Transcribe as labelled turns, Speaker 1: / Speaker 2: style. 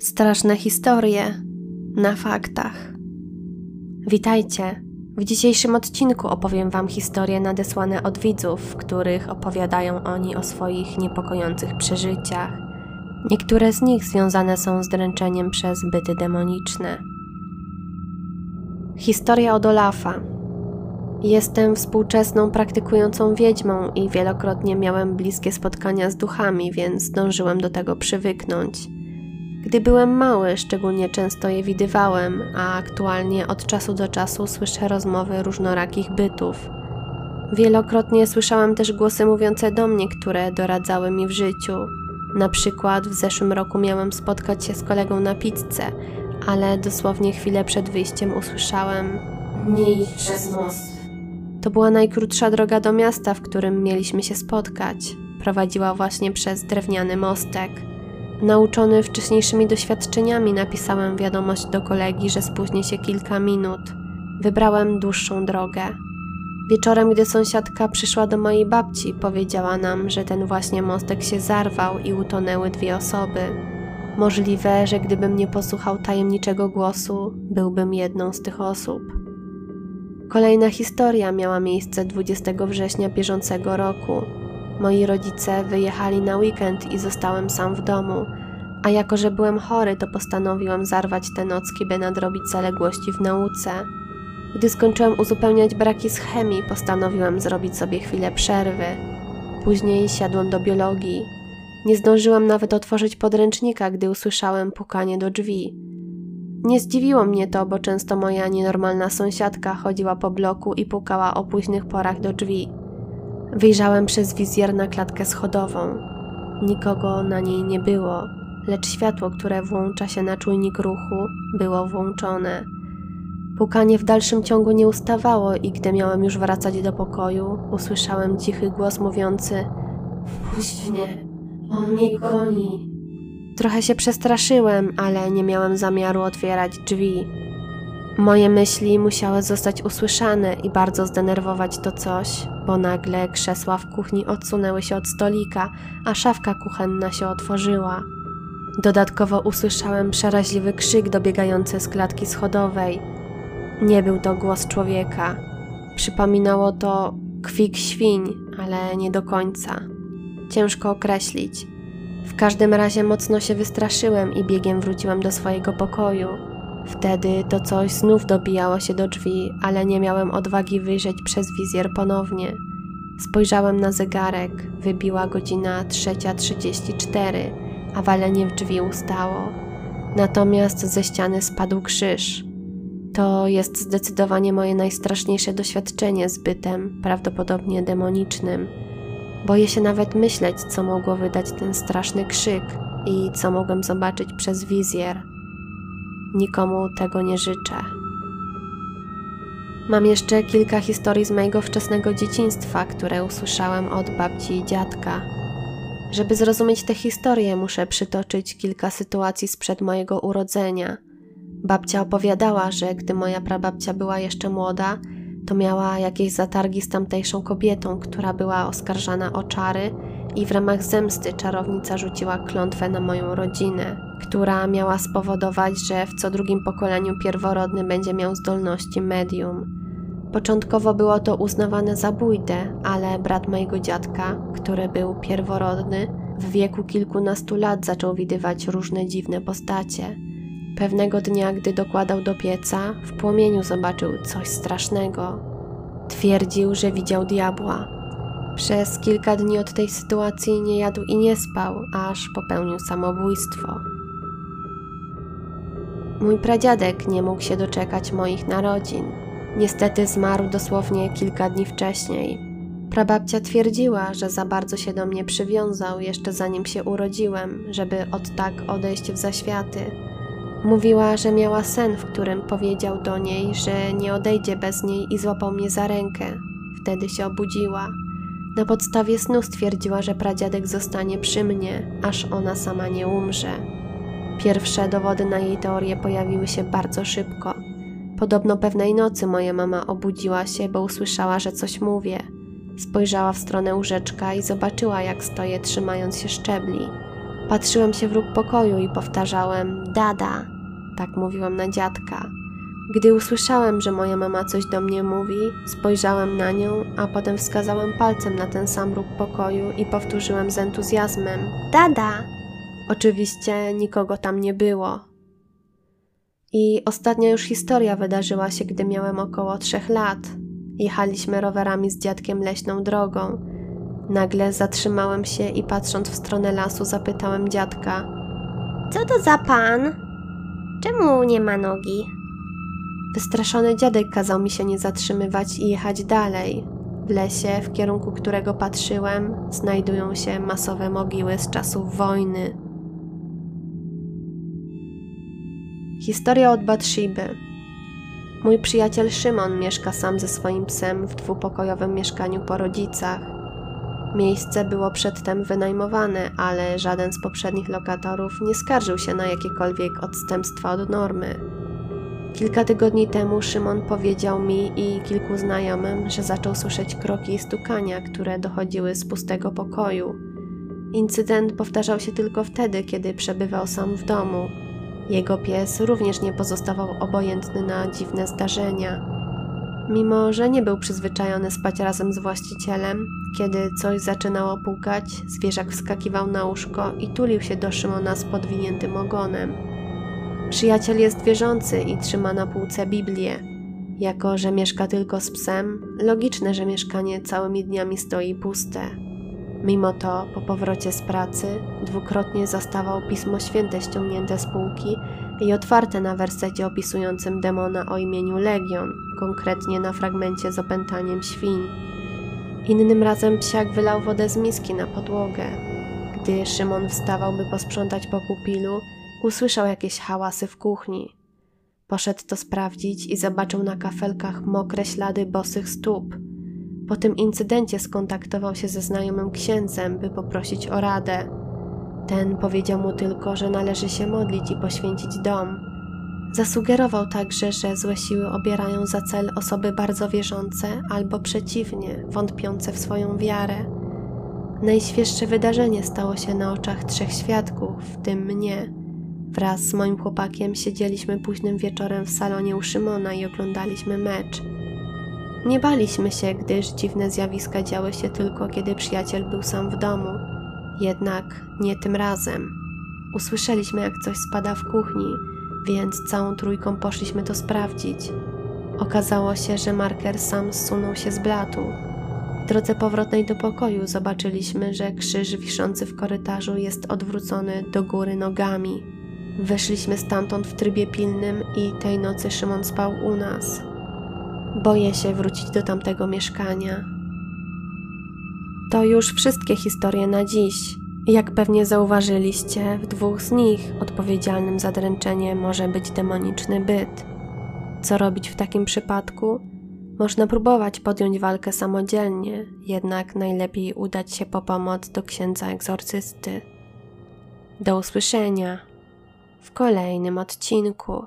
Speaker 1: Straszne historie na faktach. Witajcie. W dzisiejszym odcinku opowiem Wam historie nadesłane od widzów, w których opowiadają oni o swoich niepokojących przeżyciach. Niektóre z nich związane są z dręczeniem przez byty demoniczne. Historia od Olafa. Jestem współczesną praktykującą wiedźmą i wielokrotnie miałem bliskie spotkania z duchami, więc zdążyłem do tego przywyknąć. Gdy byłem mały, szczególnie często je widywałem, a aktualnie od czasu do czasu słyszę rozmowy różnorakich bytów. Wielokrotnie słyszałem też głosy mówiące do mnie, które doradzały mi w życiu. Na przykład w zeszłym roku miałem spotkać się z kolegą na pizzę, ale dosłownie chwilę przed wyjściem usłyszałem: Nie idź przez most. To była najkrótsza droga do miasta, w którym mieliśmy się spotkać. Prowadziła właśnie przez drewniany mostek. Nauczony wcześniejszymi doświadczeniami, napisałem wiadomość do kolegi, że spóźnię się kilka minut. Wybrałem dłuższą drogę. Wieczorem, gdy sąsiadka przyszła do mojej babci, powiedziała nam, że ten właśnie mostek się zarwał i utonęły dwie osoby. Możliwe, że gdybym nie posłuchał tajemniczego głosu, byłbym jedną z tych osób. Kolejna historia miała miejsce 20 września bieżącego roku. Moi rodzice wyjechali na weekend i zostałem sam w domu, a jako że byłem chory, to postanowiłem zarwać te nocki, by nadrobić zaległości w nauce. Gdy skończyłem uzupełniać braki z chemii, postanowiłem zrobić sobie chwilę przerwy. Później siadłem do biologii. Nie zdążyłem nawet otworzyć podręcznika, gdy usłyszałem pukanie do drzwi. Nie zdziwiło mnie to, bo często moja nienormalna sąsiadka chodziła po bloku i pukała o późnych porach do drzwi. Wyjrzałem przez wizjer na klatkę schodową. Nikogo na niej nie było, lecz światło, które włącza się na czujnik ruchu, było włączone. Pukanie w dalszym ciągu nie ustawało i gdy miałem już wracać do pokoju, usłyszałem cichy głos mówiący Puść mnie, on mnie goni. Trochę się przestraszyłem, ale nie miałem zamiaru otwierać drzwi. Moje myśli musiały zostać usłyszane i bardzo zdenerwować to coś, bo nagle krzesła w kuchni odsunęły się od stolika, a szafka kuchenna się otworzyła. Dodatkowo usłyszałem przeraźliwy krzyk dobiegający z klatki schodowej. Nie był to głos człowieka. Przypominało to kwik świń, ale nie do końca. Ciężko określić. W każdym razie mocno się wystraszyłem i biegiem wróciłem do swojego pokoju. Wtedy to coś znów dobijało się do drzwi, ale nie miałem odwagi wyjrzeć przez wizjer ponownie. Spojrzałem na zegarek, wybiła godzina 3.34, a walenie w drzwi ustało. Natomiast ze ściany spadł krzyż. To jest zdecydowanie moje najstraszniejsze doświadczenie z bytem, prawdopodobnie demonicznym. Boję się nawet myśleć, co mogło wydać ten straszny krzyk i co mogłem zobaczyć przez wizjer. Nikomu tego nie życzę. Mam jeszcze kilka historii z mojego wczesnego dzieciństwa, które usłyszałem od babci i dziadka. Żeby zrozumieć tę historię, muszę przytoczyć kilka sytuacji sprzed mojego urodzenia. Babcia opowiadała, że gdy moja prababcia była jeszcze młoda, to miała jakieś zatargi z tamtejszą kobietą, która była oskarżana o czary i w ramach zemsty czarownica rzuciła klątwę na moją rodzinę, która miała spowodować, że w co drugim pokoleniu pierworodny będzie miał zdolności medium. Początkowo było to uznawane za bójdę, ale brat mojego dziadka, który był pierworodny, w wieku kilkunastu lat zaczął widywać różne dziwne postacie. Pewnego dnia, gdy dokładał do pieca, w płomieniu zobaczył coś strasznego. Twierdził, że widział diabła. Przez kilka dni od tej sytuacji nie jadł i nie spał, aż popełnił samobójstwo. Mój pradziadek nie mógł się doczekać moich narodzin. Niestety zmarł dosłownie kilka dni wcześniej. Prababcia twierdziła, że za bardzo się do mnie przywiązał jeszcze zanim się urodziłem, żeby od tak odejść w zaświaty. Mówiła, że miała sen, w którym powiedział do niej, że nie odejdzie bez niej i złapał mnie za rękę. Wtedy się obudziła. Na podstawie snu stwierdziła, że pradziadek zostanie przy mnie, aż ona sama nie umrze. Pierwsze dowody na jej teorię pojawiły się bardzo szybko. Podobno pewnej nocy moja mama obudziła się, bo usłyszała, że coś mówię. Spojrzała w stronę łóżeczka i zobaczyła, jak stoję trzymając się szczebli. Patrzyłem się w róg pokoju i powtarzałem: Dada, tak mówiłem na dziadka. Gdy usłyszałem, że moja mama coś do mnie mówi, spojrzałem na nią, a potem wskazałem palcem na ten sam róg pokoju i powtórzyłem z entuzjazmem: Dada! Oczywiście nikogo tam nie było. I ostatnia już historia wydarzyła się, gdy miałem około trzech lat. Jechaliśmy rowerami z dziadkiem leśną drogą. Nagle zatrzymałem się i patrząc w stronę lasu zapytałem dziadka:
Speaker 2: Co to za pan? Czemu nie ma nogi?
Speaker 1: Wystraszony dziadek kazał mi się nie zatrzymywać i jechać dalej. W lesie, w kierunku którego patrzyłem, znajdują się masowe mogiły z czasów wojny. Historia od Batshiby. Mój przyjaciel Szymon mieszka sam ze swoim psem w dwupokojowym mieszkaniu po rodzicach. Miejsce było przedtem wynajmowane, ale żaden z poprzednich lokatorów nie skarżył się na jakiekolwiek odstępstwa od normy. Kilka tygodni temu Szymon powiedział mi i kilku znajomym, że zaczął słyszeć kroki i stukania, które dochodziły z pustego pokoju. Incydent powtarzał się tylko wtedy, kiedy przebywał sam w domu. Jego pies również nie pozostawał obojętny na dziwne zdarzenia. Mimo, że nie był przyzwyczajony spać razem z właścicielem, kiedy coś zaczynało pukać, zwierzak wskakiwał na łóżko i tulił się do Szymona z podwiniętym ogonem. Przyjaciel jest wierzący i trzyma na półce Biblię. Jako, że mieszka tylko z psem, logiczne, że mieszkanie całymi dniami stoi puste. Mimo to, po powrocie z pracy, dwukrotnie zastawał Pismo Święte ściągnięte z półki i otwarte na wersecie opisującym demona o imieniu Legion, konkretnie na fragmencie z opętaniem świń. Innym razem psiak wylał wodę z miski na podłogę. Gdy Szymon wstawał, by posprzątać po pupilu, usłyszał jakieś hałasy w kuchni. Poszedł to sprawdzić i zobaczył na kafelkach mokre ślady bosych stóp. Po tym incydencie skontaktował się ze znajomym księdzem, by poprosić o radę. Ten powiedział mu tylko, że należy się modlić i poświęcić dom. Zasugerował także, że złe siły obierają za cel osoby bardzo wierzące albo przeciwnie, wątpiące w swoją wiarę. Najświeższe wydarzenie stało się na oczach trzech świadków, w tym mnie. Wraz z moim chłopakiem siedzieliśmy późnym wieczorem w salonie u Szymona i oglądaliśmy mecz. Nie baliśmy się, gdyż dziwne zjawiska działy się tylko, kiedy przyjaciel był sam w domu. Jednak nie tym razem. Usłyszeliśmy, jak coś spada w kuchni, więc całą trójką poszliśmy to sprawdzić. Okazało się, że marker sam zsunął się z blatu. W drodze powrotnej do pokoju zobaczyliśmy, że krzyż wiszący w korytarzu jest odwrócony do góry nogami. Wyszliśmy stamtąd w trybie pilnym i tej nocy Szymon spał u nas. Boję się wrócić do tamtego mieszkania. To już wszystkie historie na dziś. Jak pewnie zauważyliście, w dwóch z nich odpowiedzialnym za dręczenie może być demoniczny byt. Co robić w takim przypadku? Można próbować podjąć walkę samodzielnie, jednak najlepiej udać się po pomoc do księdza egzorcysty. Do usłyszenia w kolejnym odcinku.